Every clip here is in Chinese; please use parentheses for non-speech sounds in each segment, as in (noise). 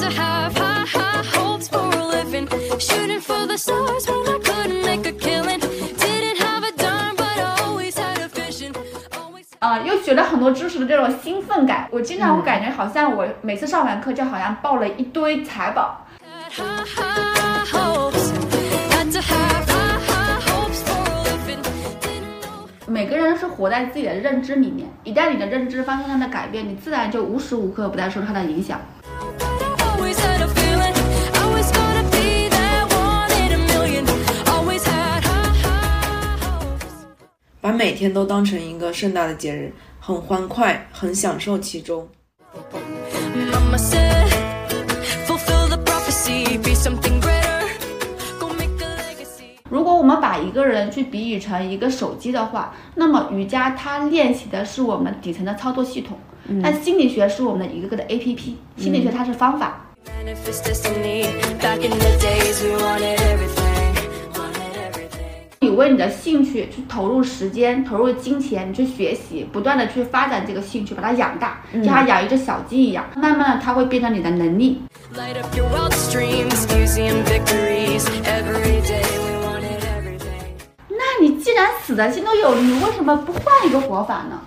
to have high, high hopes for a living. Shooting for the stars when I couldn't make a killing. Didn't have a dime, but I always had a vision. Always 啊、又学了很多知识的这种兴奋感，我经常会感觉好像我每次上完课就好像抱了一堆财宝。had high, high hopes. Had to have high, high hopes for a living. Didn't know. 每个人是活在自己的认知里面，一旦你的认知发生了改变，你自然就无时无刻不在受它的影响。把每天都当成一个盛大的节日，很欢快，很享受其中。Mama said, fulfill the prophecy, be something greater. Go make a legacy. 如果我们把一个人去比喻成一个手机的话，那么瑜伽它练习的是我们底层的操作系统，但心理学是我们的一个个的 APP，心理学它是方法。你为你的兴趣去投入时间、投入金钱，你去学习，不断的去发展这个兴趣，把它养大，就像养一只小鸡一样，慢慢的它会变成你的能力。Light up your wildest dreams, museum victories. Every day, we wanted everything. 那你既然死的心都有了，你为什么不换一个活法呢？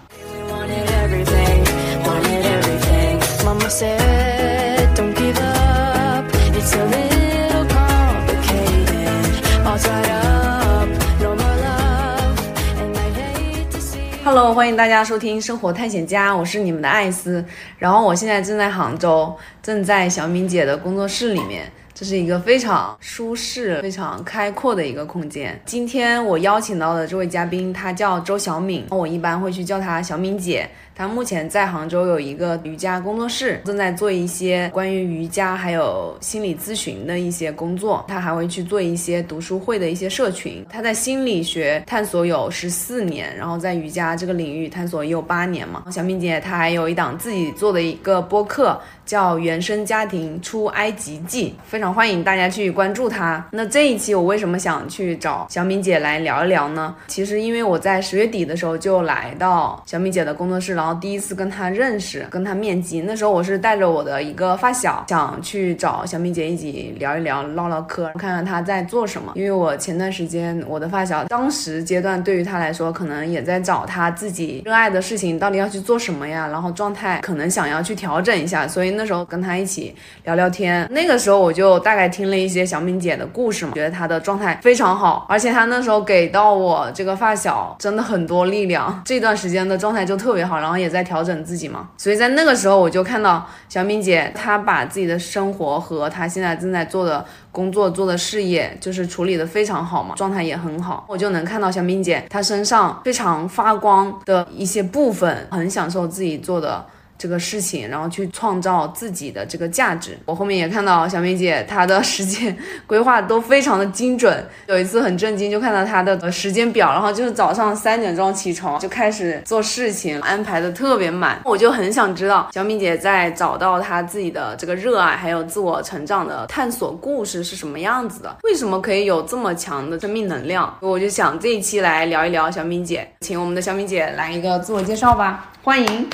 Hello，欢迎大家收听《生活探险家》，我是你们的艾斯。然后我现在正在杭州，正在小敏姐的工作室里面。这是一个非常舒适、非常开阔的一个空间。今天我邀请到的这位嘉宾，她叫周小敏，我一般会去叫她小敏姐。她目前在杭州有一个瑜伽工作室，正在做一些关于瑜伽还有心理咨询的一些工作。她还会去做一些读书会的一些社群。她在心理学探索有十四年，然后在瑜伽这个领域探索也有八年嘛。小敏姐她还有一档自己做的一个播客，叫《原生家庭出埃及记》，非常欢迎大家去关注她。那这一期我为什么想去找小敏姐来聊一聊呢？其实因为我在十月底的时候就来到小敏姐的工作室了，然后第一次跟她认识，跟她面基。那时候我是带着我的一个发小，想去找小敏姐一起聊一聊、唠唠嗑，看看她在做什么。因为我前段时间我的发小，当时阶段对于她来说，可能也在找她自己热爱的事情到底要去做什么呀，然后状态可能想要去调整一下，所以那时候跟她一起聊聊天。那个时候我就大概听了一些小敏姐的故事嘛，觉得她的状态非常好，而且她那时候给到我这个发小真的很多力量，这段时间的状态就特别好，然后也在调整自己嘛。所以在那个时候我就看到小敏姐她把自己的生活和她现在正在做的工作做的事业，就是处理的非常好嘛，状态也很好，我就能看到小敏姐她身上非常发光的一些部分，很享受自己做的。这个事情，然后去创造自己的这个价值。我后面也看到小敏姐她的时间规划都非常的精准。有一次很震惊，就看到她的时间表，然后就是早上三点钟起床就开始做事情，安排的特别满。我就很想知道小敏姐在找到她自己的这个热爱，还有自我成长的探索故事是什么样子的？为什么可以有这么强的生命能量？我就想这一期来聊一聊小敏姐，请我们的小敏姐来一个自我介绍吧，欢迎。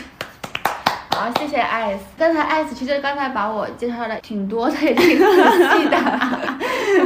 好，谢谢艾斯。刚才艾斯其实刚才把我介绍的挺多的，也挺仔细的。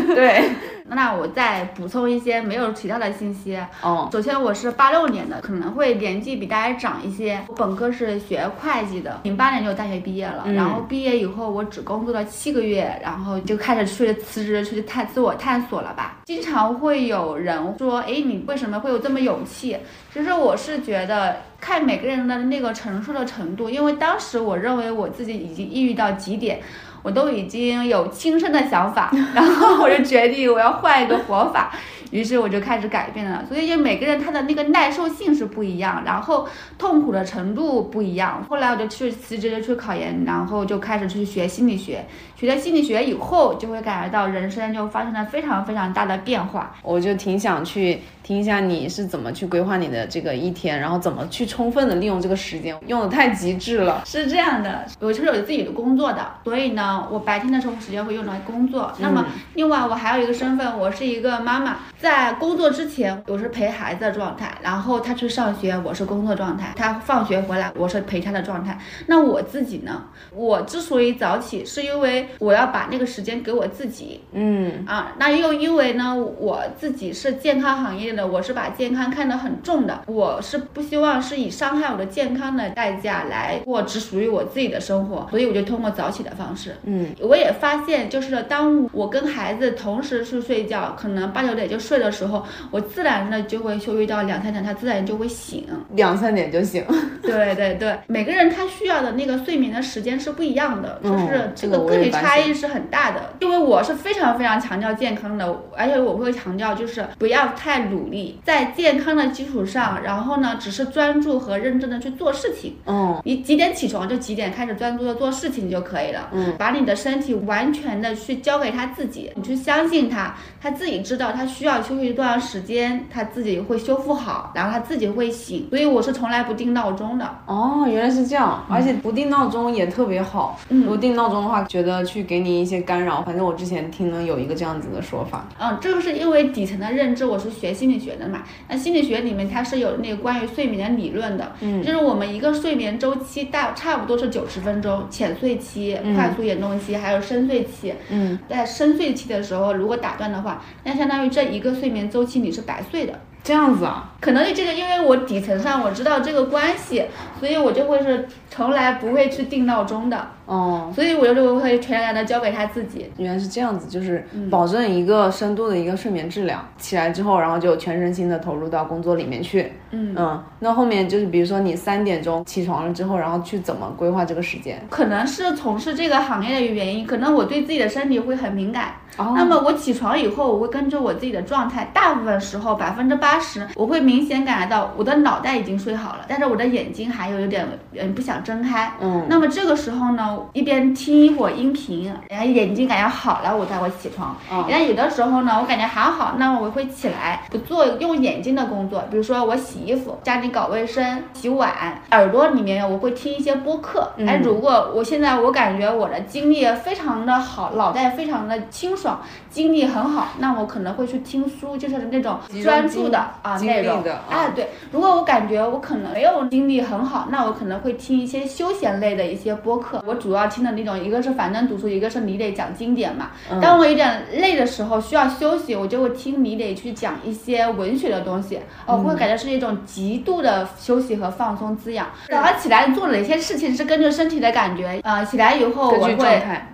(laughs) (laughs) 对，那我再补充一些没有提到的信息。哦，首先我是八六年的，可能会年纪比大家长一些。我本科是学会计的，零八年就大学毕业了。嗯然后毕业以后，我只工作了七个月，然后就开始去辞职，去探自我探索了吧。经常会有人说，哎，你为什么会有这么勇气？其实我是觉得看每个人的那个承受的程度，因为当时我认为我自己已经抑郁到极点。我都已经有轻生的想法，(laughs) 然后我就决定我要换一个活法，于是我就开始改变了。所以就每个人他的那个耐受性是不一样，然后痛苦的程度不一样。后来我就去辞职去考研，然后就开始去学心理学。学了心理学以后，就会感觉到人生就发生了非常非常大的变化。我就挺想去听一下你是怎么去规划你的这个一天，然后怎么去充分的利用这个时间，用的太极致了。是这样的，我是有自己的工作的，所以呢，我白天的时候时间会用来工作。那么另外我还有一个身份，我是一个妈妈。在工作之前，我是陪孩子的状态，然后他去上学，我是工作状态；他放学回来，我是陪他的状态。那我自己呢？我之所以早起，是因为我要把那个时间给我自己。嗯啊，那又因为呢，我自己是健康行业的，我是把健康看得很重的，我是不希望是以伤害我的健康的代价来过只属于我自己的生活，所以我就通过早起的方式。嗯我也发现，就是当我跟孩子同时去睡觉，可能八九点就睡的时候，我自然的就会休息到两三点，他自然就会醒。两三点就醒。对对对，每个人他需要的那个睡眠的时间是不一样的，就嗯是这这个我个个体差异是很大的。因为我是非常非常强调健康的，而且我会强调就是不要太努力，在健康的基础上，然后呢，只是专注和认真的去做事情。嗯你几点起床就几点开始专注的做事情就可以了。嗯，把你的身体完全的去交给他自己，你去相信他，他自己知道他需要休息多长时间，他自己会修复好，然后他自己会醒。所以我是从来不定闹钟的。哦，原来是这样，而且不定闹钟也特别好。嗯如果定闹钟的话，觉得去给你一些干扰。反正我之前听了有一个这样子的说法。嗯，这个是因为底层的认知，我是学心理学的嘛。那心理学里面它是有那个关于睡眠的理论的，嗯就是我们一个睡眠周期大差不多是九十分钟，浅睡期、快速眼动期还有深睡期。嗯，在深睡期的时候，如果打断的话，那相当于这一个睡眠周期你是白睡的。这样子啊。可能这个，因为我底层上我知道这个关系，所以我就会是从来不会去定闹钟的，哦，所以我就会全然的交给他自己。原来是这样子，就是嗯保证一个深度的一个睡眠质量。起来之后，然后就全身心的投入到工作里面去。嗯嗯，那后面就是比如说你三点钟起床了之后，然后去怎么规划这个时间？可能是从事这个行业的原因，可能我对自己的身体会很敏感。哦那么我起床以后，我会根据我自己的状态，大部分时候百分之八十，我会明显感觉到我的脑袋已经睡好了，但是我的眼睛还有有点嗯不想睁开。嗯那么这个时候呢，一边听一会儿音频，然后眼睛感觉好了，我才会起床。哦然后有的时候呢，我感觉还好，那么我会起来不做用眼睛的工作，比如说我洗衣服、家里搞卫生、洗碗，耳朵里面我会听一些播客。嗯哎，如果我现在我感觉我的精力非常的好，脑袋非常的清爽，精力很好，那我可能会去听书，就是那种专注的啊精内容啊哎，对，如果我感觉我可能没有精力很好，那我可能会听一些休闲类的一些播客。我主要听的那种，一个是樊登读书，一个是李磊讲经典嘛。嗯当我有点累的时候，需要休息，我就会听李磊去讲一些文学的东西，哦，嗯会感觉是一种极度的休息和放松滋养。早上起来做哪些事情是根据身体的感觉，呃，起来以后我会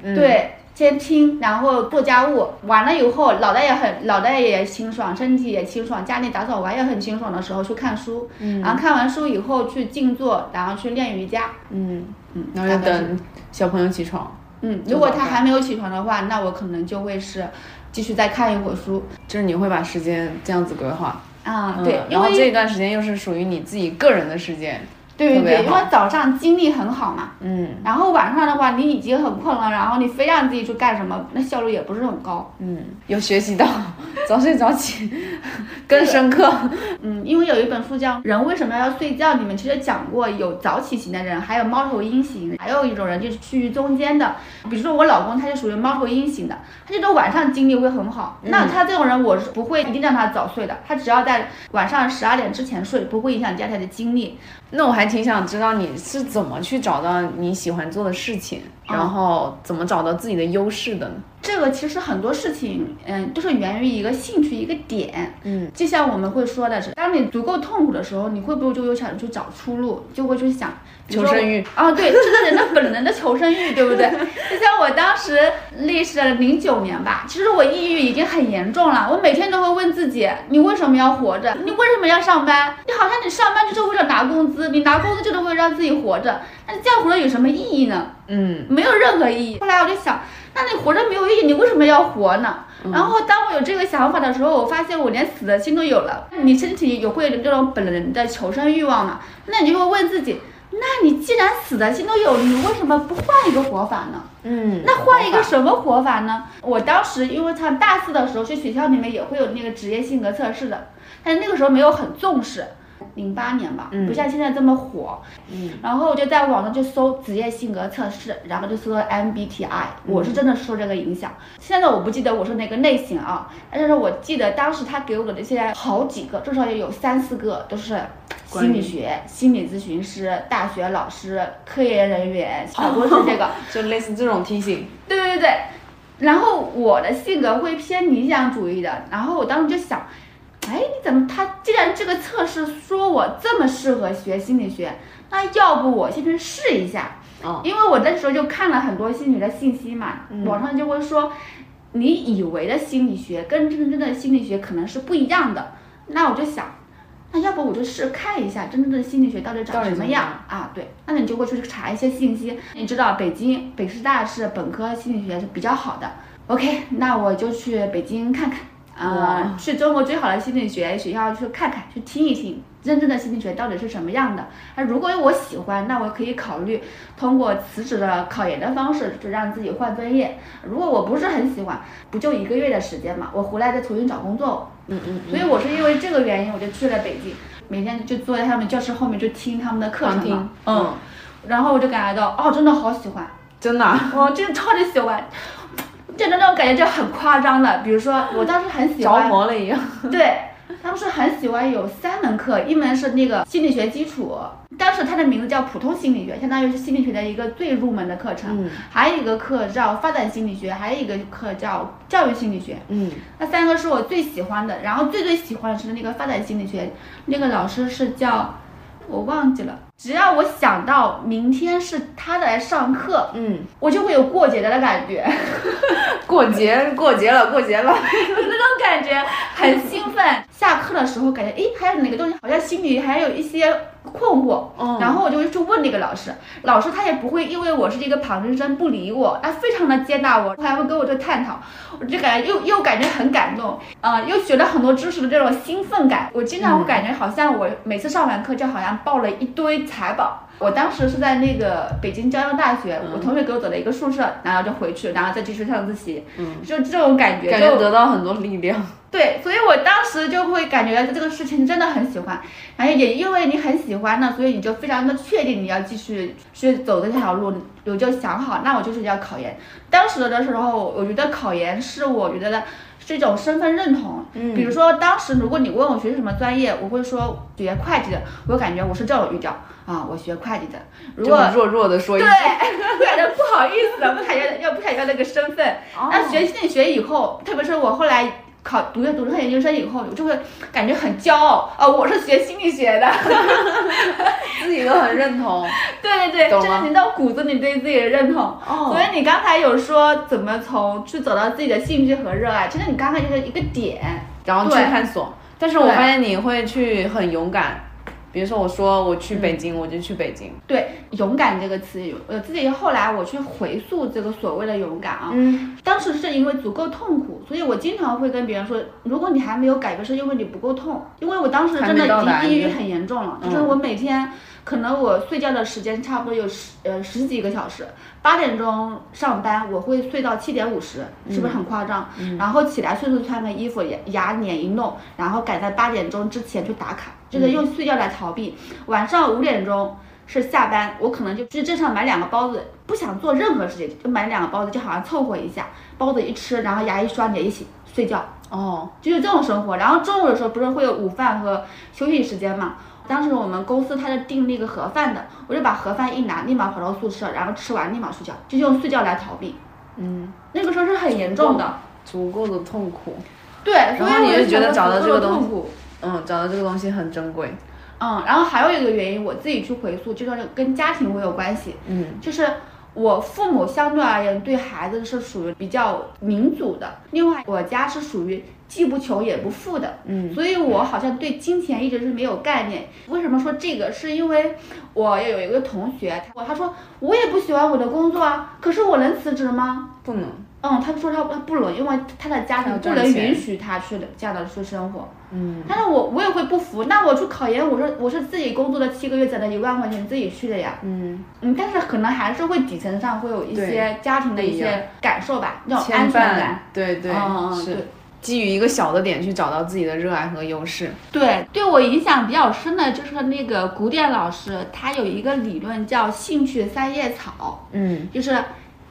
对。先听，然后做家务，完了以后脑袋也很脑袋也清爽，身体也清爽，家里打扫完也很清爽的时候去看书，嗯然后看完书以后去静坐，然后去练瑜伽。嗯，嗯，然后就大概是等小朋友起床，嗯，如果他还没有起床的话，那我可能就会是继续再看一会儿书。就是你会把时间这样子规划。啊，嗯对，因为然后这一段时间又是属于你自己个人的时间。对对对，因为早上精力很好嘛，嗯然后晚上的话你已经很困了，然后你非让自己去干什么，那效率也不是很高。嗯，有学习到 (laughs) 早睡早起更深刻。(laughs) 嗯，因为有一本书叫《人为什么要睡觉》，里面其实讲过有早起型的人，还有猫头鹰型，还有一种人就是趋于中间的。比如说我老公他就属于猫头鹰型的，他这种晚上精力会很好。那他这种人我是不会一定让他早睡的，他只要在晚上十二点之前睡，不会影响第二天的精力。那我还挺想知道你是怎么去找到你喜欢做的事情，然后怎么找到自己的优势的呢？这个其实很多事情，嗯，都是源于一个兴趣一个点。嗯，就像我们会说的是，当你足够痛苦的时候，你会不会就有想去找出路，就会去想求生欲啊，对，这是人的本能的求生欲，对不对？(laughs) 就像我当时历时零九年吧，其实我抑郁已经很严重了，我每天都会问自己，你为什么要活着？你为什么要上班？你好像你上班就是为了拿工资，你拿工资就是为了让自己活着，那你这样活着有什么意义呢？嗯没有任何意义。后来我就想，那你活着没有意义，你为什么要活呢？然后当我有这个想法的时候，我发现我连死的心都有了。你身体有会有这种本能的求生欲望嘛？那你就会问自己，那你既然死的心都有，你为什么不换一个活法呢？嗯，那换一个什么活法呢？我当时因为上大四的时候去学校里面也会有那个职业性格测试的，但是那个时候没有很重视。零八年吧，嗯不像现在这么火。嗯，然后我就在网上就搜职业性格测试，然后就搜到 MBTI，我嗯是真的受这个影响。现在我不记得我是哪个类型啊，但是我记得当时他给我的那些好几个，至少也有三四个都是心理学、心理咨询师、大学老师、科研人员，好多是这个。(laughs) 就类似这种提醒。对对对，然后我的性格会偏理想主义的，然后我当时就想，哎，你怎么他既然这个测试说我这么适合学心理学，那要不我先去试一下。哦因为我那时候就看了很多心理的信息嘛，嗯网上就会说，你以为的心理学跟真正的心理学可能是不一样的。那我就想，那要不我就试看一下真正的心理学到底长什么样啊？对，那你就会去查一些信息。你知道北京北师大是本科心理学是比较好的。OK，那我就去北京看看。呃哇，去中国最好的心理学学校去看看，去听一听真正的心理学到底是什么样的。那如果我喜欢，那我可以考虑通过辞职的考研的方式，就让自己换专业。如果我不是很喜欢，不就一个月的时间嘛，我回来再重新找工作。嗯嗯所以我是因为这个原因，我就去了北京，每天就坐在他们教室后面就听他们的课程。嗯，然后我就感觉到，哦，真的好喜欢。真的啊、我真的超级喜欢，真的那种感觉就很夸张的。比如说，我当时很喜欢着欢，魔了一样。(laughs) 对，当时很喜欢有三门课，一门是那个心理学基础，当时它的名字叫普通心理学，相当于是心理学的一个最入门的课程。嗯还有一个课叫发展心理学，还有一个课叫教育心理学。嗯，那三个是我最喜欢的，然后最最喜欢的是那个发展心理学，那个老师是叫，我忘记了。只要我想到明天是他来上课，嗯，我就会有过节的感觉，(laughs) 过节过节了，过节了。(laughs) 那种感觉很兴奋。下课的时候感觉，诶，还有哪个东西好像心里还有一些困惑，嗯然后我就会去问那个老师，老师他也不会因为我是一个旁听生不理我，他非常的接纳我，还会跟我去探讨，我就感觉又又感觉很感动，啊、又学了很多知识的这种兴奋感。我经常会感觉好像我每次上完课就好像抱了一堆财宝。我当时是在那个北京交通大学，我同学给我走了一个宿舍，然后就回去，然后再继续上自习，嗯，就这种感觉，感觉就得到很多力量。(laughs) 对，所以我当时就会感觉这个事情真的很喜欢，然后也因为你很喜欢呢，所以你就非常的确定你要继续去走这条路，我就想好，那我就是要考研。当时的时候，我觉得考研是我觉得的是一种身份认同。嗯比如说当时如果你问我学什么专业，我会说学会计的，我感觉我是这种语调啊，我学会计的。如果弱弱的说一句对，(laughs) 句，感觉不好意思了，不想要要不想要那个身份。哦那学心理学以后，特别是我后来考读读上研究生以后，我就会感觉很骄傲啊、我是学心理学的。(laughs) 自己都很认同。(laughs) 对对对，这是你到骨子里对自己的认同。哦所以你刚才有说怎么从去找到自己的兴趣和热爱，其实你刚才就是一个点。然后去探索。但是我发现你会去很勇敢，比如说我说我去北京，我就去北京。对“勇敢”这个词，我自己后来我去回溯这个所谓的勇敢啊，嗯。当时是因为足够痛苦，所以我经常会跟别人说，如果你还没有改变，是因为你不够痛。因为我当时真的已经抑郁很严重了，嗯。就是我每天可能我睡觉的时间差不多有十呃十几个小时，八点钟上班，我会睡到七点五十，是不是很夸张？然后起来迅速穿个衣服，牙牙脸一弄，然后赶在八点钟之前去打卡，就是用睡觉来逃避。晚上五点钟。是下班，我可能就去镇上买两个包子，不想做任何事情，就买两个包子，就好像凑合一下，包子一吃，然后牙一刷，脸一洗，睡觉，哦，就是这种生活。然后中午的时候不是会有午饭和休息时间嘛？当时我们公司他是订那个盒饭的，我就把盒饭一拿，立马跑到宿舍，然后吃完立马睡觉，就用睡觉来逃避。嗯，那个时候是很严重的，足够的痛苦。对，所以你我就觉得找到这个东西痛苦。嗯，找到这个东西很珍贵。嗯，然后还有一个原因，我自己去回溯，就是跟家庭会有关系。嗯就是我父母相对而言对孩子是属于比较民主的，另外我家是属于既不穷也不富的，嗯所以我好像对金钱一直是没有概念。为什么说这个？是因为我有一个同学，他他说我也不喜欢我的工作啊，可是我能辞职吗？不能。嗯，他说他他不能，因为他的家要庭不能允许他去的这样的去生活。嗯但是我我也会不服，那我去考研，我是我是自己工作了七个月攒了一万块钱自己去的呀。嗯，嗯，但是可能还是会底层上会有一些家庭的一些感受吧，那种安全感。。对对嗯嗯是。基于一个小的点去找到自己的热爱和优势。对，对我影响比较深的就是那个古典老师，他有一个理论叫兴趣三叶草，嗯就是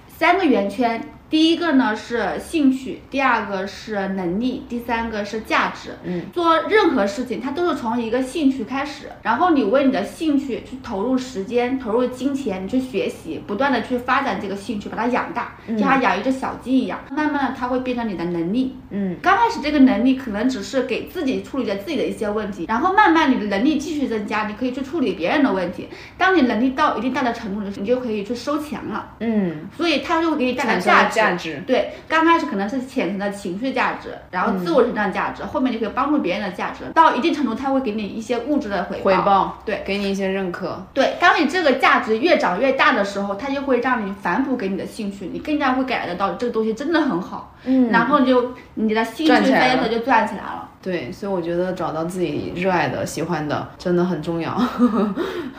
三个圆圈。第一个呢是兴趣，第二个是能力，第三个是价值。嗯，做任何事情，它都是从一个兴趣开始，然后你为你的兴趣去投入时间、投入金钱，你去学习，不断的去发展这个兴趣，把它养大，就像养一只小鸡一样，慢慢的它会变成你的能力。嗯刚开始这个能力可能只是给自己处理着自己的一些问题，然后慢慢你的能力继续增加，你可以去处理别人的问题。当你能力到一定大的程度的时候，你就可以去收钱了。嗯，所以它就会给你带来价值。价值。对，刚开始可能是浅层的情绪价值，然后自我成长价值，后面就可以帮助别人的价值。到一定程度，他会给你一些物质的回报。回报，对给你一些认可。对，当你这个价值越长越大的时候，它就会让你反哺给你的兴趣，你更加会感觉到这个东西真的很好，嗯然后你就你的兴趣赚起来了三叶草就赚起来了。对，所以我觉得找到自己热爱的、喜欢的，真的很重要。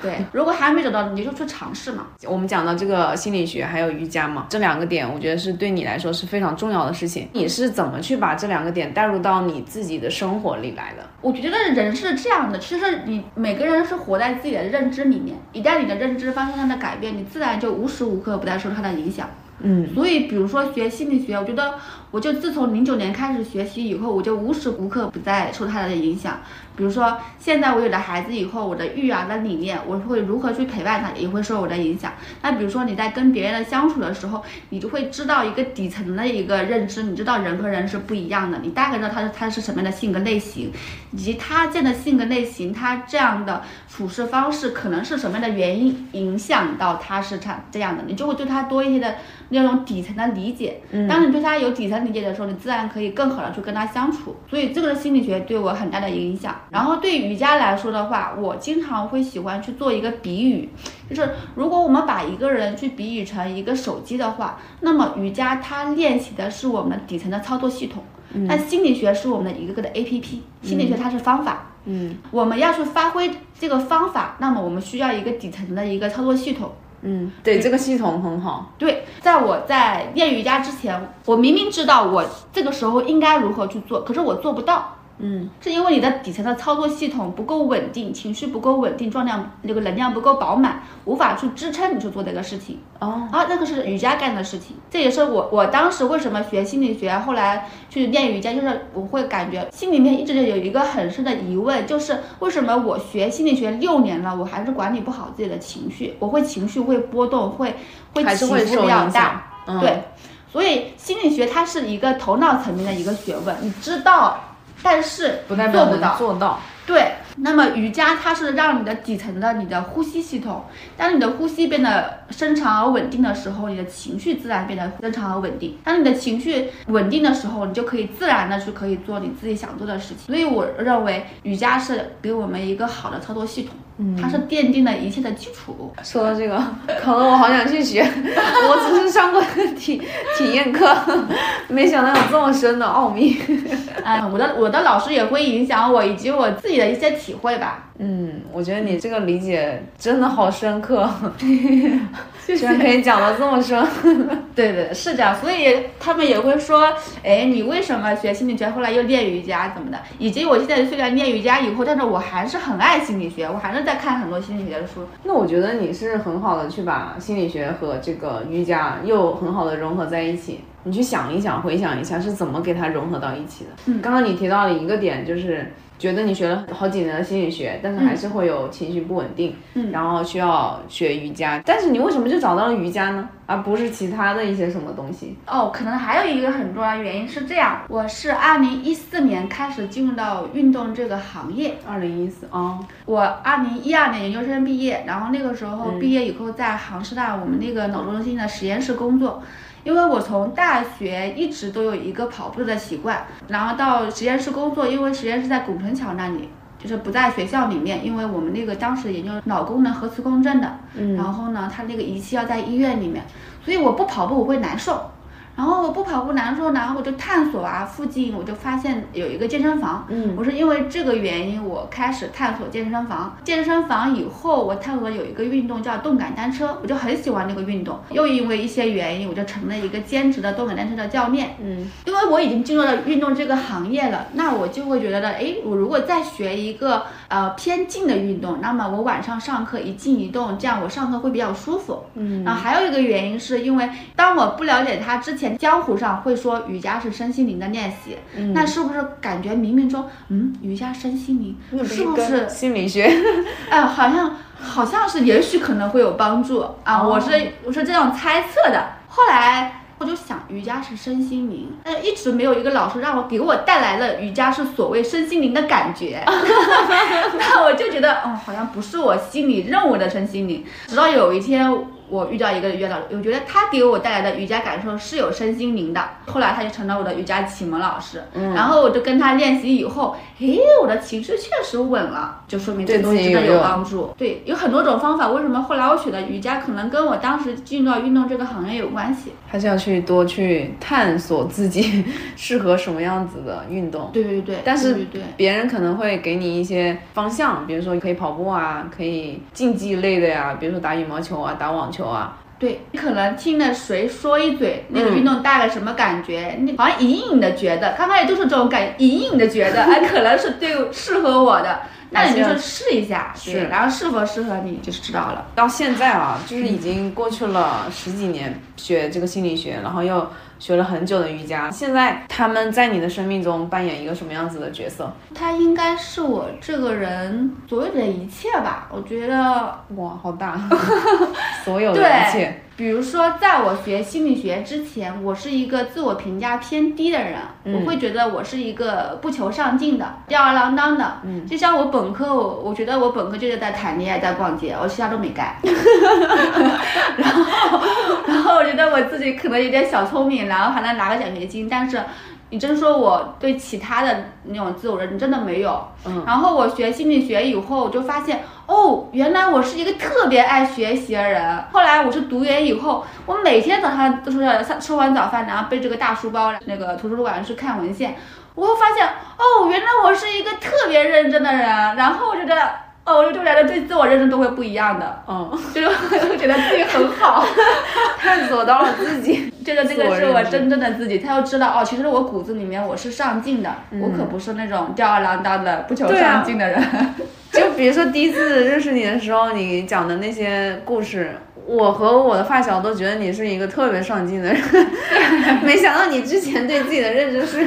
对，(laughs) 如果还没找到，你就去尝试嘛。我们讲到这个心理学还有瑜伽嘛，这两个点，我觉得是对你来说是非常重要的事情。你是怎么去把这两个点带入到你自己的生活里来的？我觉得人是这样的，其实你每个人是活在自己的认知里面，一旦你的认知发生了改变，你自然就无时无刻不在受它的影响。嗯，所以，比如说学心理学，我觉得我就自从零九年开始学习以后，我就无时无刻不在受他的影响。比如说，现在我有了孩子以后，我的育儿的理念，我会如何去陪伴他，也会受我的影响。那比如说你在跟别人的相处的时候，你就会知道一个底层的一个认知，你知道人和人是不一样的，你大概知道他是他是什么样的性格类型，以及他这样的性格类型，他这样的处事方式可能是什么样的原因影响到他是他这样的，你就会对他多一些的那种底层的理解。当你对他有底层理解的时候，你自然可以更好的去跟他相处。所以这个是心理学对我很大的影响。然后对瑜伽来说的话，我经常会喜欢去做一个比喻，就是如果我们把一个人去比喻成一个手机的话，那么瑜伽它练习的是我们的底层的操作系统。那心理学是我们的一个个的 A P P，心理学它是方法，嗯我们要去发挥这个方法，那么我们需要一个底层的一个操作系统。嗯，对，这个系统很好。对，在我在练瑜伽之前，我明明知道我这个时候应该如何去做，可是我做不到。嗯。是因为你的底层的操作系统不够稳定，情绪不够稳定，状量那个能量不够饱满，无法去支撑你去做这个事情。哦，啊，那个是瑜伽干的事情，这也是我我当时为什么学心理学，后来去练瑜伽，就是我会感觉心里面一直有一个很深的疑问，就是为什么我学心理学六年了，我还是管理不好自己的情绪，我会情绪会波动，会会起伏比较大，嗯对，所以心理学它是一个头脑层面的一个学问，你知道，但是不代表做不到。做到。对，那么瑜伽它是让你的底层的你的呼吸系统，当你的呼吸变得深长而稳定的时候，你的情绪自然变得深长而稳定。当你的情绪稳定的时候，你就可以自然的去可以做你自己想做的事情。所以我认为瑜伽是给我们一个好的操作系统，它是奠定了一切的基础。说到这个，搞得我好想去学。(laughs) 我只是上过体体验课，没想到有这么深的奥秘。(laughs) 哎，我的我的老师也会影响我，以及我自己的一些体会吧。嗯，我觉得你这个理解真的好深刻，(laughs) 居然可以讲的这么深。(laughs) 对对，是这样，所以他们也会说，哎，你为什么学心理学，后来又练瑜伽怎么的？以及我现在虽然练瑜伽以后，但是我还是很爱心理学，我还是在看很多心理学的书。那我觉得你是很好的去把心理学和这个瑜伽又很好的融合在一起。你去想一想，回想一下是怎么给它融合到一起的。嗯刚刚你提到了一个点，就是觉得你学了好几年的心理学，但是还是会有情绪不稳定，嗯然后需要学瑜伽。但是你为什么就找到了瑜伽呢？而不是其他的一些什么东西？哦，可能还有一个很重要的原因是这样，我是二零一四年开始进入到运动这个行业，二零一四啊，我二零一二年研究生毕业，然后那个时候毕业以后在杭师大我们那个脑中心的实验室工作。因为我从大学一直都有一个跑步的习惯，然后到实验室工作，因为实验室在拱辰桥那里，就是不在学校里面，因为我们那个当时研究脑功能核磁共振的，嗯然后呢，它那个仪器要在医院里面，所以我不跑步我会难受。然后我不跑步难受，然后我就探索啊，附近我就发现有一个健身房，嗯我是因为这个原因，我开始探索健身房。健身房以后，我探索了有一个运动叫动感单车，我就很喜欢那个运动。又因为一些原因，我就成了一个兼职的动感单车的教练。嗯因为我已经进入了运动这个行业了，那我就会觉得，哎，我如果再学一个呃偏静的运动，那么我晚上上课一静一动，这样我上课会比较舒服。嗯然后还有一个原因是因为当我不了解它之前，江湖上会说瑜伽是身心灵的练习，嗯那是不是感觉冥冥中，嗯，瑜伽身心灵是不是？心理学？哎，(laughs) 好像好像是，也许可能会有帮助啊，哦我是我是这样猜测的。后来我就想，瑜伽是身心灵，但一直没有一个老师让我给我带来了瑜伽是所谓身心灵的感觉。(laughs) 那我就觉得，哦，好像不是我心里认为的身心灵。直到有一天，我遇到一个瑜伽老师，我觉得他给我带来的瑜伽感受是有身心灵的。后来他就成了我的瑜伽启蒙老师，嗯然后我就跟他练习以后，诶，我的情绪确实稳了，就说明这对东西真的有帮助。对，有很多种方法。为什么后来我选的瑜伽，可能跟我当时进入到运动这个行业有关系。还是要去多去探索自己适合什么样子的运动。对对对，但是别人可能会给你一些方向，比如说可以跑步啊，可以竞技类的呀，比如说打羽毛球啊、打网球啊。对，你可能听了谁说一嘴，那个嗯运动带来什么感觉，你好像隐隐的觉得，刚开始就是这种感，隐隐的觉得，(laughs) 哎，可能是对适合我的，那你就试一下，对是。然后是否适合你就是知道了。到现在啊，就是已经过去了十几年学这个心理学，然后又学了很久的瑜伽。现在他们在你的生命中扮演一个什么样子的角色？他应该是我这个人所有的一切吧，我觉得哇，好大，(laughs) 所有的一切。比如说，在我学心理学之前，我是一个自我评价偏低的人，嗯我会觉得我是一个不求上进的、吊儿郎当的。嗯，就像我本科，我我觉得我本科就是在谈恋爱、在逛街，我其他都没干。(laughs) 然后，然后我觉得我自己可能有点小聪明，然后还能拿个奖学金，但是。你真说我对其他的那种自我认知真的没有，嗯然后我学心理学以后，我就发现哦，原来我是一个特别爱学习的人。后来我是读研以后，我每天早上都是要吃完早饭，然后背着个大书包，那个图书馆去看文献。我会发现哦，原来我是一个特别认真的人。然后我觉得哦，我就觉得对自我认知都会不一样的，嗯，就 (laughs) 是会觉得自己很好。(laughs) 探索到了自己。这个这个是我真正的自己，他又知道哦，其实我骨子里面我是上进的，我可不是那种吊儿郎当的不求上进的人。就比如说第一次认识你的时候，你讲的那些故事，我和我的发小都觉得你是一个特别上进的人，(laughs) 没想到你之前对自己的认知是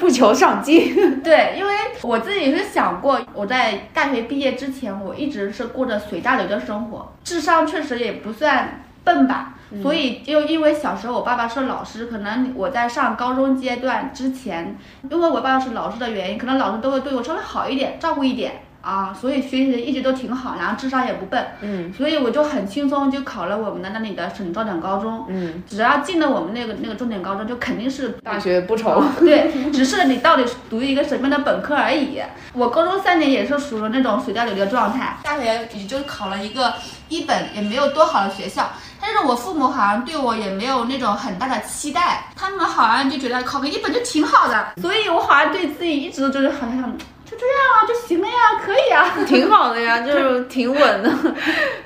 不求上进。对，因为我自己是想过，我在大学毕业之前，我一直是过着随大流的生活，智商确实也不算笨吧。所以就因为小时候我爸爸是老师，可能我在上高中阶段之前，因为我爸爸是老师的原因，可能老师都会对我稍微好一点，照顾一点啊，所以学习一直都挺好，然后智商也不笨，嗯所以我就很轻松就考了我们的那里的省重点高中。嗯，只要进了我们那个那个重点高中，就肯定是大学不愁。(laughs) 对，只是你到底是读一个什么样的本科而已。我高中三年也是属于那种随大流的状态，大学也就考了一个一本，也没有多好的学校。但是我父母好像对我也没有那种很大的期待，他们好像就觉得考个一本就挺好的，所以我好像对自己一直都就是好像就这样啊就行了呀，可以啊。(laughs) 挺好的呀，(laughs) 就是挺稳的。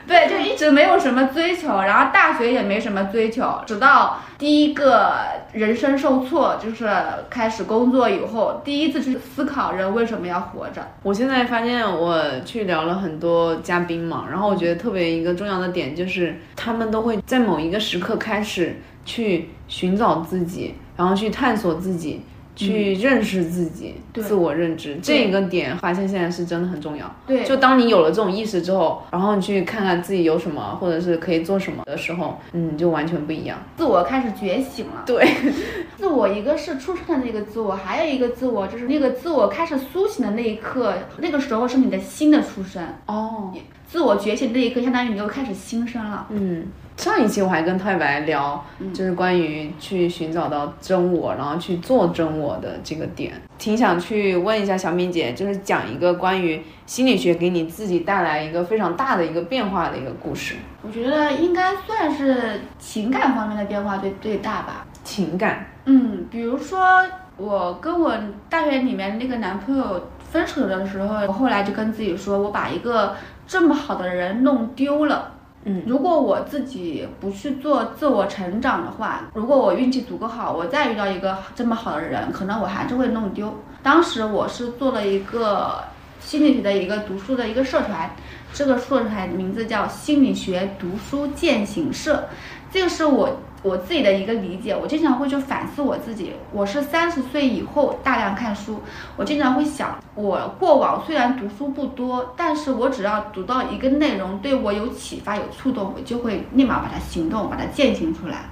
对，就一直没有什么追求，然后大学也没什么追求，直到第一个人生受挫，就是开始工作以后，第一次去思考人为什么要活着。我现在发现，我去聊了很多嘉宾嘛，然后我觉得特别一个重要的点就是，他们都会在某一个时刻开始去寻找自己，然后去探索自己。去认识自己，对自我认知这个点，发现现在是真的很重要。对，就当你有了这种意识之后，然后你去看看自己有什么，或者是可以做什么的时候，嗯，就完全不一样。自我开始觉醒了。对，(laughs) 自我一个是出生的那个自我，还有一个自我就是那个自我开始苏醒的那一刻，那个时候是你的新的出生。哦，自我觉醒那一刻，相当于你又开始新生了。嗯，上一期我还跟太白聊，嗯就是关于去寻找到真我，然后去做真我的这个点，挺想去问一下小敏姐，就是讲一个关于心理学给你自己带来一个非常大的一个变化的一个故事。我觉得应该算是情感方面的变化最最大吧。情感？嗯，比如说我跟我大学里面那个男朋友分手的时候，我后来就跟自己说，我把一个这么好的人弄丢了。嗯，如果我自己不去做自我成长的话，如果我运气足够好，我再遇到一个这么好的人，可能我还是会弄丢。当时我是做了一个心理学的一个读书的一个社团，这个社团名字叫心理学读书践行社，这个是我我自己的一个理解。我经常会去反思我自己，我是三十岁以后大量看书，我经常会想，我过往虽然读书不多，但是我只要读到一个内容对我有启发、有触动，我就会立马把它行动，把它践行出来。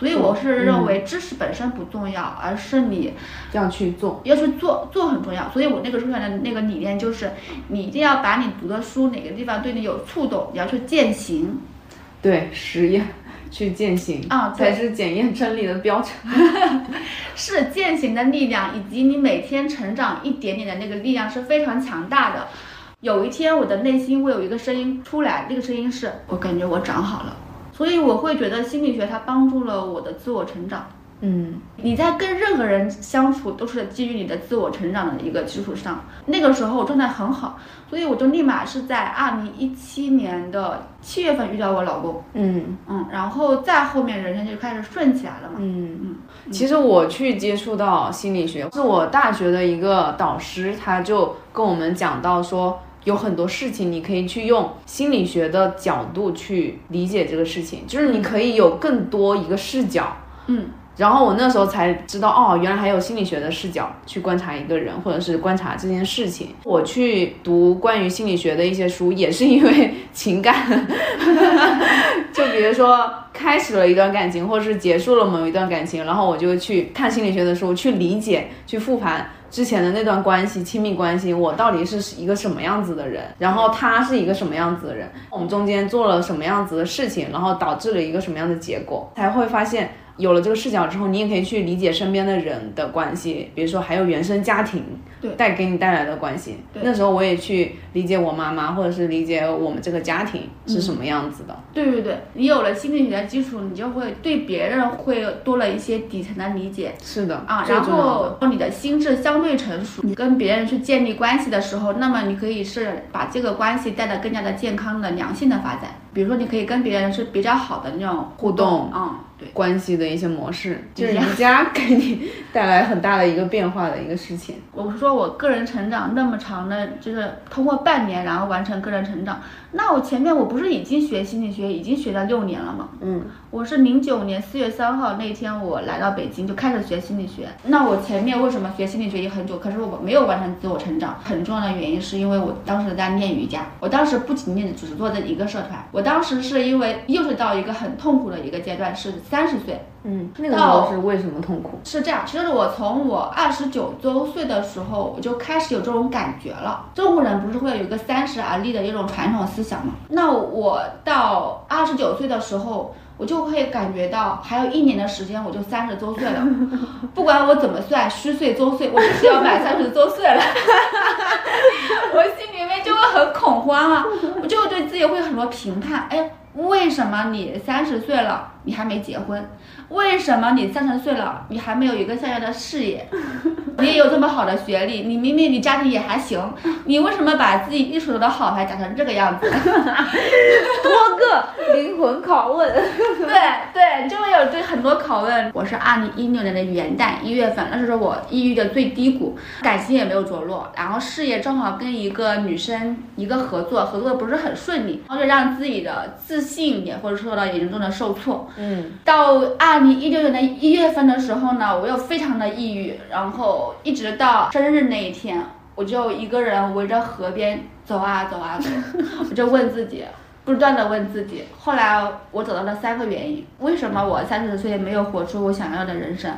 所以我是认为知识本身不重要，而是你要去做。要去做，做很重要。所以我那个时候的那个理念就是，你一定要把你读的书哪个地方对你有触动，你要去践行。对，实验去践行啊才是检验真理的标准。(laughs) 是践行的力量，以及你每天成长一点点的那个力量是非常强大的。有一天，我的内心会有一个声音出来，那个声音是我感觉我长好了，所以我会觉得心理学它帮助了我的自我成长。嗯，你在跟任何人相处都是基于你的自我成长的一个基础上。那个时候我状态很好，所以我就立马是在二零一七年的七月份遇到我老公，嗯嗯，然后再后面人生就开始顺起来了嘛。嗯，其实我去接触到心理学，是我大学的一个导师，他就跟我们讲到说，有很多事情你可以去用心理学的角度去理解这个事情，就是你可以有更多一个视角。嗯然后我那时候才知道，哦，原来还有心理学的视角去观察一个人，或者是观察这件事情。我去读关于心理学的一些书，也是因为情感，(laughs) 就比如说开始了一段感情，或者是结束了某一段感情，然后我就去看心理学的书，去理解、去复盘之前的那段关系、亲密关系，我到底是一个什么样子的人，然后他是一个什么样子的人，我们中间做了什么样子的事情，然后导致了一个什么样的结果，才会发现。有了这个视角之后，你也可以去理解身边的人的关系，比如说还有原生家庭带给你带来的关系。那时候我也去理解我妈妈，或者是理解我们这个家庭是什么样子的。对对对，你有了心理学的基础，你就会对别人会多了一些底层的理解。是的啊，然后你的心智相对成熟，你跟别人去建立关系的时候，那么你可以是把这个关系带得更加的健康的、良性的发展。比如说，你可以跟别人是比较好的那种互动嗯，对，关系的一些模式，就是瑜伽给你带来很大的一个变化的一个事情。我说我个人成长那么长的，就是通过半年然后完成个人成长。那我前面我不是已经学心理学，已经学了六年了吗？嗯，我是零九年四月三号那天我来到北京就开始学心理学。那我前面为什么学心理学也很久，可是我没有完成自我成长？很重要的原因是因为我当时在练瑜伽，我当时不仅仅只是做这一个社团，我当时是因为又是到一个很痛苦的一个阶段，是三十岁。嗯，那个时候是为什么痛苦？是这样，其实我从我二十九周岁的时候，我就开始有这种感觉了。中国人不是会有一个三十而立的一种传统思想吗？那我到二十九岁的时候，我就会感觉到还有一年的时间我就三十周岁了，不管我怎么算虚岁周岁，我就是要满三十周岁了。(laughs) 我心里面就会很恐慌啊，我就对自己会很多评判，哎，为什么你三十岁了你还没结婚？为什么你三十岁了你还没有一个像样的事业？(laughs) 你也有这么好的学历，你明明你家庭也还行，你为什么把自己一手的好牌打成这个样子？(laughs) 多个灵魂拷问。对 (laughs) 对，就会有对很多拷问。我是二零一六年的元旦一月份，那是我抑郁的最低谷，感情也没有着落，然后事业正好跟一个女生一个合作，合作的不是很顺利，然后就让自己的自信也会受到严重的受挫。嗯，到二二零一六年的一月份的时候呢，我又非常的抑郁，然后一直到生日那一天，我就一个人围着河边走啊走啊走，(laughs) 我就问自己，不断的问自己。后来我找到了三个原因，为什么我三十岁没有活出我想要的人生？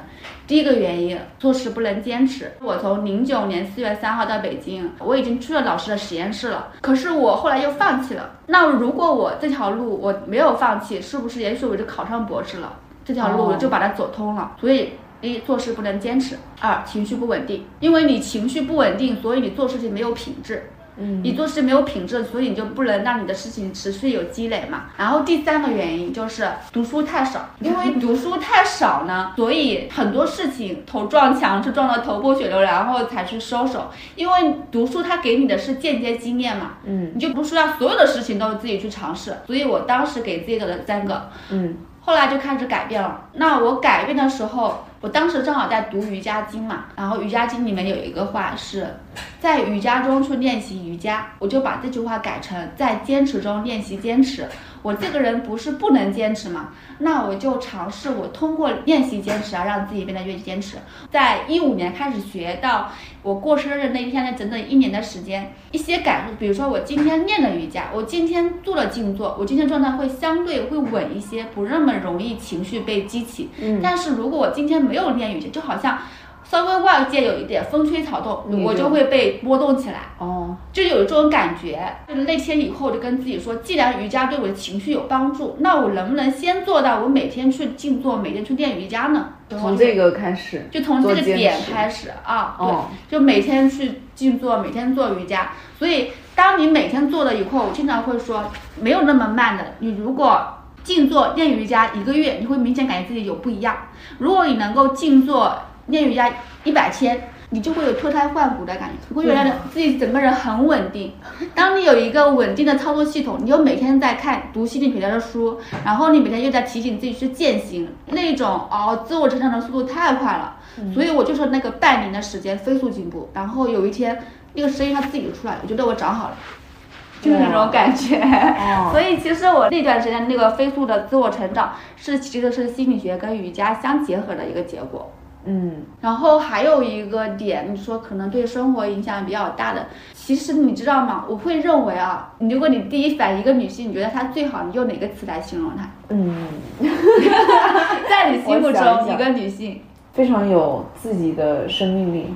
第一个原因，做事不能坚持。我从零九年四月三号到北京，我已经去了老师的实验室了，可是我后来又放弃了。那如果我这条路我没有放弃，是不是也许我就考上博士了？这条路我就把它走通了。所以。一做事不能坚持，二情绪不稳定，因为你情绪不稳定，所以你做事情没有品质。嗯你做事没有品质，所以你就不能让你的事情持续有积累嘛。然后第三个原因就是读书太少，因为读书太少呢，(laughs) 所以很多事情头撞墙是撞得头破血流，然后才去收手。因为读书它给你的是间接经验嘛，嗯你就不需要所有的事情都自己去尝试。所以我当时给自己的三个，嗯后来就开始改变了。那我改变的时候，我当时正好在读瑜伽经嘛，然后瑜伽经里面有一个话是，在瑜伽中去练习瑜伽，我就把这句话改成在坚持中练习坚持。我这个人不是不能坚持嘛，那我就尝试我通过练习坚持啊，让自己变得越坚持。在一五年开始学到我过生日那一天的整整一年的时间，一些感受，比如说我今天练了瑜伽，我今天做了静坐，我今天状态会相对会稳一些，不那么容易情绪被激起。嗯但是如果我今天没有练瑜伽，就好像稍微外界有一点风吹草动，我就会被波动起来。哦，就有这种感觉，就是那天以后我就跟自己说，既然瑜伽对我的情绪有帮助，那我能不能先做到我每天去静坐，每天去练瑜伽呢？从这个开始，就从这个点开始啊，哦对，就每天去静坐，每天做瑜伽。所以当你每天做了以后，我经常会说，没有那么慢的。你如果静坐练瑜伽一个月，你会明显感觉自己有不一样。如果你能够静坐练瑜伽一百天，你就会有脱胎换骨的感觉，你会觉得自己整个人很稳定。当你有一个稳定的操作系统，你就每天在看读心理学家的书，然后你每天又在提醒自己去践行，那种哦自我成长的速度太快了。所以我就是那个半年的时间飞速进步，然后有一天那个声音它自己就出来了，我觉得我长好了。就是那种感觉，哦 (laughs) 所以其实我那段时间那个飞速的自我成长，是其实是心理学跟瑜伽相结合的一个结果。嗯然后还有一个点，你说可能对生活影响比较大的，其实你知道吗？我会认为啊，你如果你第一反应一个女性，你觉得她最好，你用哪个词来形容她？嗯，(laughs) 在你心目中一个女性，非常有自己的生命力，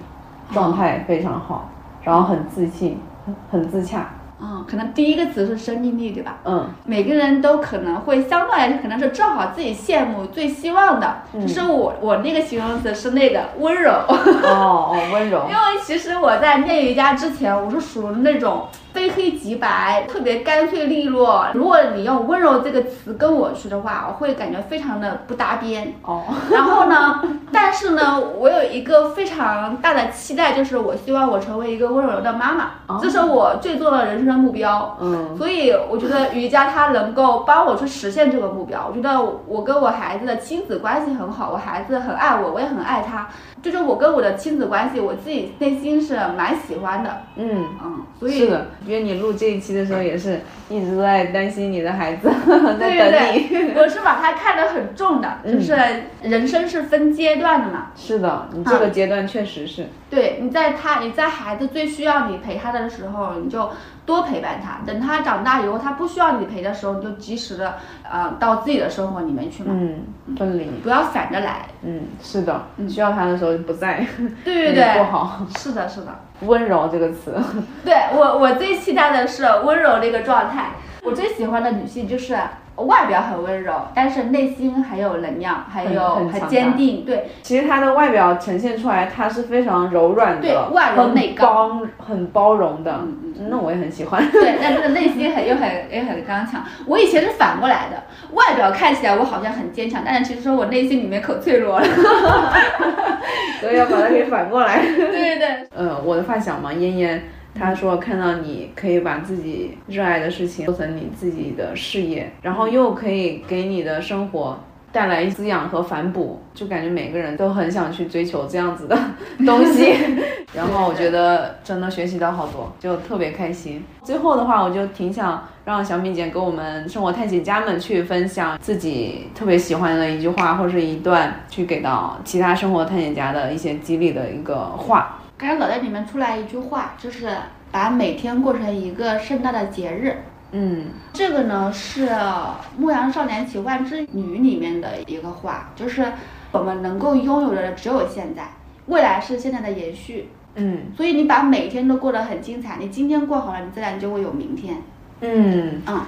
状态非常好，然后很自信，很很自洽，嗯，可能第一个词是生命力，对吧？嗯每个人都可能会相对来说，可能是正好自己羡慕、最希望的。嗯就是我我那个形容词是那个温柔，哦哦温柔 (laughs) 因，为其实我在练瑜伽之前，我是属于那种非黑即白，特别干脆利落。如果你用温柔这个词跟我去的话，我会感觉非常的不搭边。哦 (laughs) 然后呢，但是呢，我有一个非常大的期待，就是我希望我成为一个温柔的妈妈，哦这是我最重要的人生的目标。嗯所以我觉得瑜伽它能够帮我去实现这个目标。我觉得我跟我孩子的亲子关系很好，我孩子很爱我，我也很爱他。就是我跟我的亲子关系，我自己内心是蛮喜欢的。嗯。嗯，所以是的，约你录这一期的时候，也是一直都在担心你的孩子，(laughs) 在对等对你。对，(laughs) 我是把它看得很重的，嗯。就是人生是分阶段的嘛。是的，你这个阶段确实是，对，你在他你在孩子最需要你陪他的时候，你就多陪伴他。等他长大以后，他不需要你陪的时候，你就及时的呃到自己的生活里面去嘛，嗯，分离，不要反着来。嗯，是的，你需要他的时候就不在，对 (laughs) 对对，不好。是的，是的。温柔这个词，对我，我最期待的是温柔这个状态。我最喜欢的女性就是外表很温柔，但是内心很有能量，还有很坚定。对，其实他的外表呈现出来，他是非常柔软对的，外柔内刚，很包容的嗯嗯。那我也很喜欢。对，但是内心很又很也很刚强。我以前是反过来的，外表看起来我好像很坚强，但是其实我内心里面可脆弱了。(laughs) 所以要把它给反过来。(laughs) 对对对，呃，我的发小嘛，嫣嫣，她说看到你可以把自己热爱的事情做成你自己的事业，然后又可以给你的生活带来滋养和反哺，就感觉每个人都很想去追求这样子的 (laughs) 东西。(laughs) 然后我觉得真的学习到好多，就特别开心。最后的话，我就挺想让小米姐给我们生活探险家们去分享自己特别喜欢的一句话或者是一段，去给到其他生活探险家的一些激励的一个话。刚才脑袋里面出来一句话，就是把每天过成一个盛大的节日。嗯这个呢是《牧羊少年奇幻之旅》里面的一个话，就是我们能够拥有的只有现在，未来是现在的延续。嗯所以你把每一天都过得很精彩，你今天过好了，你自然就会有明天。嗯，嗯，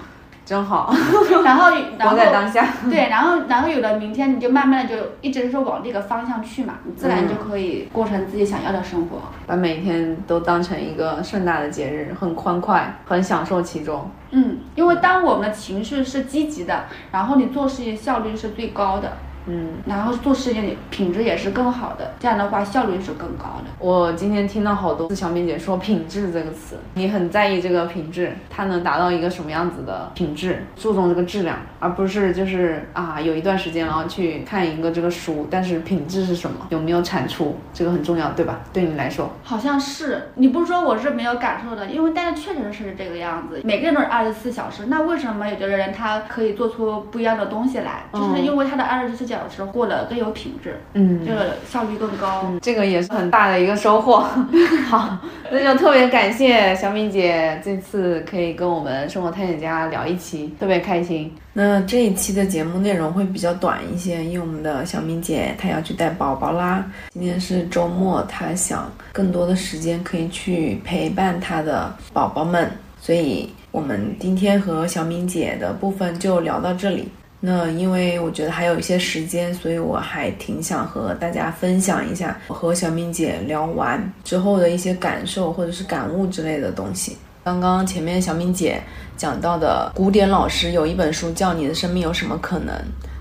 真好，(laughs) 然后然活后在当下。对，然后然后有了明天，你就慢慢的就一直是往这个方向去嘛，你自然就可以过成自己想要的生活。把每天都当成一个盛大的节日，很欢快，很享受其中。嗯，因为当我们的情绪是积极的，然后你做事情效率是最高的，嗯，然后做事情品质也是更好的，这样的话效率是更高的。我今天听到好多次小敏姐说“品质”这个词，你很在意这个品质，它能达到一个什么样子的品质，注重这个质量，而不是就是啊有一段时间然后去看一个这个书，但是品质是什么，有没有产出，这个很重要，对吧？对你来说，好像是你不是说我是没有感受的，因为但是确实是这个样子。每个人都是二十四小时，那为什么有的人他可以做出不一样的东西来？就是因为他的二十四小时过得更有品质，嗯这个效率更高。嗯，这个也是很大的一个收获。(laughs) 好，那就特别感谢小敏姐这次可以跟我们生活探险家聊一期，特别开心。那这一期的节目内容会比较短一些，因为我们的小敏姐她要去带宝宝啦。今天是周末，她想更多的时间可以去陪伴她的宝宝们，所以我们今天和小敏姐的部分就聊到这里。那因为我觉得还有一些时间，所以我还挺想和大家分享一下我和小敏姐聊完之后的一些感受或者是感悟之类的东西。刚刚前面小敏姐讲到的古典老师有一本书叫《你的生命有什么可能》，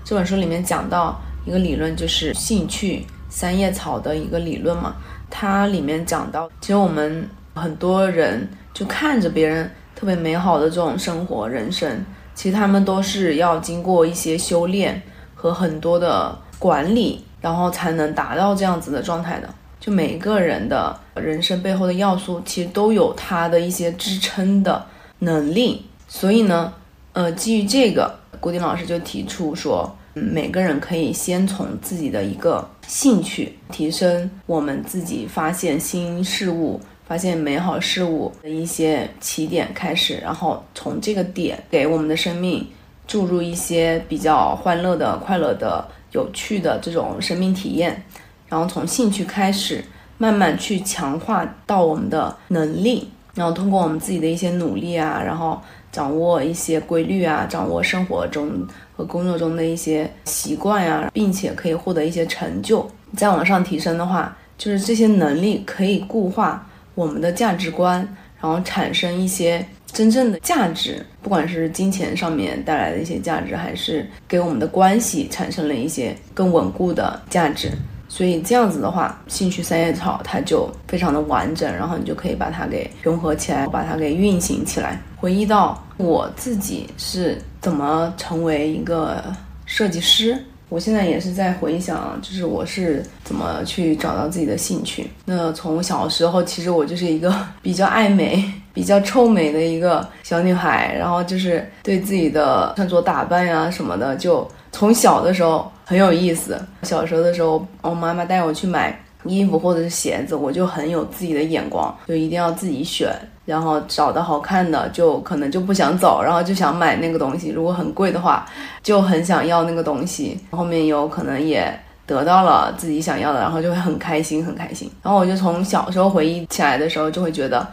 这本书里面讲到一个理论，就是兴趣三叶草的一个理论嘛。它里面讲到，其实我们很多人就看着别人特别美好的这种生活人生，其实他们都是要经过一些修炼和很多的管理，然后才能达到这样子的状态的。就每个人的人生背后的要素，其实都有它的一些支撑的能力。所以呢，呃，基于这个，古典老师就提出说，嗯，每个人可以先从自己的一个兴趣提升我们自己发现新事物、发现美好事物的一些起点开始，然后从这个点给我们的生命注入一些比较欢乐的、快乐的、有趣的这种生命体验。然后从兴趣开始，慢慢去强化到我们的能力，然后通过我们自己的一些努力啊，然后掌握一些规律啊，掌握生活中和工作中的一些习惯啊，并且可以获得一些成就。再往上提升的话，就是这些能力可以固化我们的价值观，然后产生一些真正的价值，不管是金钱上面带来的一些价值，还是给我们的关系产生了一些更稳固的价值。所以这样子的话，兴趣三叶草它就非常的完整，然后你就可以把它给融合起来，把它给运行起来。回忆到我自己是怎么成为一个设计师，我现在也是在回想，就是我是怎么去找到自己的兴趣。那从小时候，其实我就是一个 (laughs) 比较爱美、(laughs) 比较臭美的一个小女孩，然后就是对自己的穿着打扮呀什么的，就从小的时候。很有意思。小时候的时候，我妈妈带我去买衣服或者是鞋子，我就很有自己的眼光，就一定要自己选，然后找的好看的就可能就不想走，然后就想买那个东西。如果很贵的话，就很想要那个东西。后面有可能也得到了自己想要的，然后就会很开心，很开心。然后我就从小时候回忆起来的时候，就会觉得，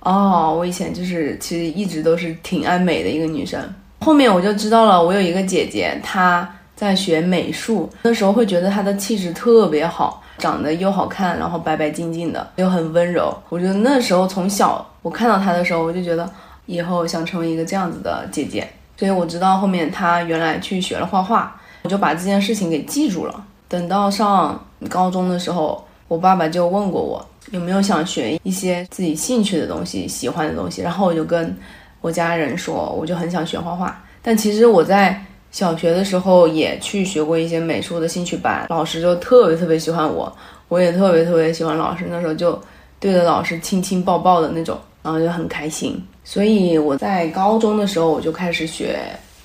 哦，我以前就是其实一直都是挺爱美的一个女生。后面我就知道了，我有一个姐姐，她。在学美术，那时候会觉得她的气质特别好，长得又好看，然后白白净净的，又很温柔。我觉得那时候从小我看到她的时候，我就觉得以后想成为一个这样子的姐姐。所以我知道后面她原来去学了画画，我就把这件事情给记住了。等到上高中的时候，我爸爸就问过我有没有想学一些自己兴趣的东西、喜欢的东西，然后我就跟我家人说，我就很想学画画。但其实我在小学的时候也去学过一些美术的兴趣班，老师就特别特别喜欢我，我也特别特别喜欢老师。那时候就对着老师亲亲抱抱的那种，然后就很开心。所以我在高中的时候我就开始学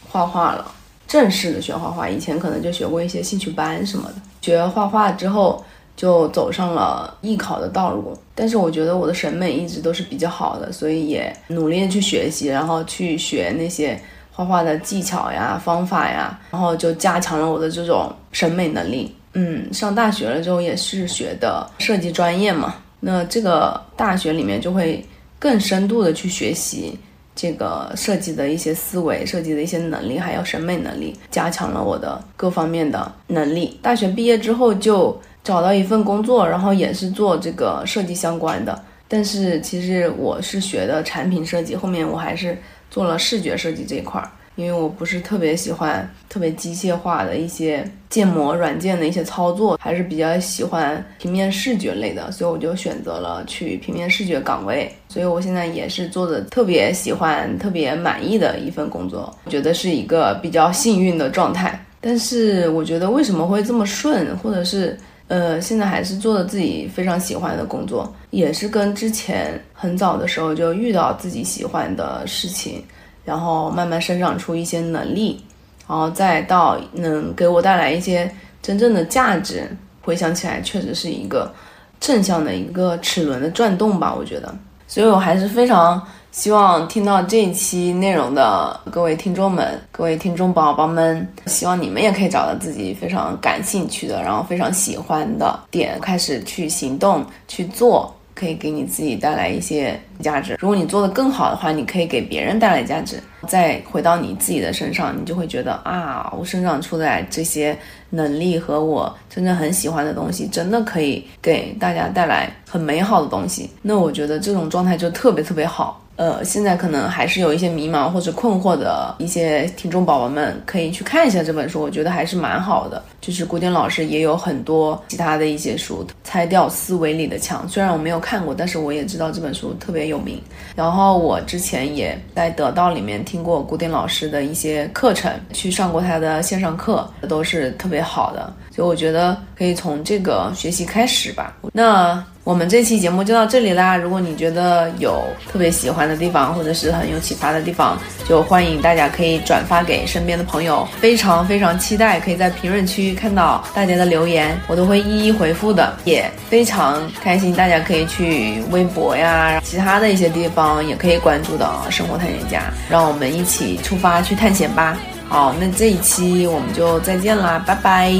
画画了，正式的学画画。以前可能就学过一些兴趣班什么的。学画画之后就走上了艺考的道路，但是我觉得我的审美一直都是比较好的，所以也努力的去学习，然后去学那些。画画的技巧呀、方法呀，然后就加强了我的这种审美能力。嗯，上大学了之后也是学的设计专业嘛，那这个大学里面就会更深度的去学习这个设计的一些思维、设计的一些能力，还有审美能力，加强了我的各方面的能力。大学毕业之后就找到一份工作，然后也是做这个设计相关的。但是其实我是学的产品设计，后面我还是做了视觉设计这一块儿，因为我不是特别喜欢特别机械化的一些建模软件的一些操作，还是比较喜欢平面视觉类的，所以我就选择了去平面视觉岗位。所以我现在也是做的特别喜欢、特别满意的一份工作，我觉得是一个比较幸运的状态。但是我觉得为什么会这么顺，或者是？呃，现在还是做的自己非常喜欢的工作，也是跟之前很早的时候就遇到自己喜欢的事情，然后慢慢生长出一些能力，然后再到能给我带来一些真正的价值。回想起来，确实是一个正向的一个齿轮的转动吧，我觉得。所以我还是非常。希望听到这一期内容的各位听众们、各位听众宝宝们，希望你们也可以找到自己非常感兴趣的，然后非常喜欢的点，开始去行动去做。可以给你自己带来一些价值。如果你做的更好的话，你可以给别人带来价值。再回到你自己的身上，你就会觉得啊，我生长出来这些能力和我真正很喜欢的东西，真的可以给大家带来很美好的东西。那我觉得这种状态就特别特别好。呃，现在可能还是有一些迷茫或者困惑的一些听众宝宝们，可以去看一下这本书，我觉得还是蛮好的。就是古典老师也有很多其他的一些书，《拆掉思维里的墙》，虽然我没有看过，但是我也知道这本书特别有名。然后我之前也在得到里面听过古典老师的一些课程，去上过他的线上课，都是特别好的。所以我觉得可以从这个学习开始吧。那我们这期节目就到这里啦。如果你觉得有特别喜欢的地方，或者是很有启发的地方，就欢迎大家可以转发给身边的朋友。非常非常期待可以在评论区看到大家的留言，我都会一一回复的。也非常开心，大家可以去微博呀，其他的一些地方也可以关注到生活探险家，让我们一起出发去探险吧。好，那这一期我们就再见啦，拜拜。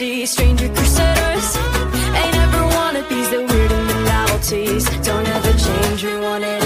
city, stranger crusaders. Ain't ever one of these, the weird and the novelties. Don't ever change, we want it.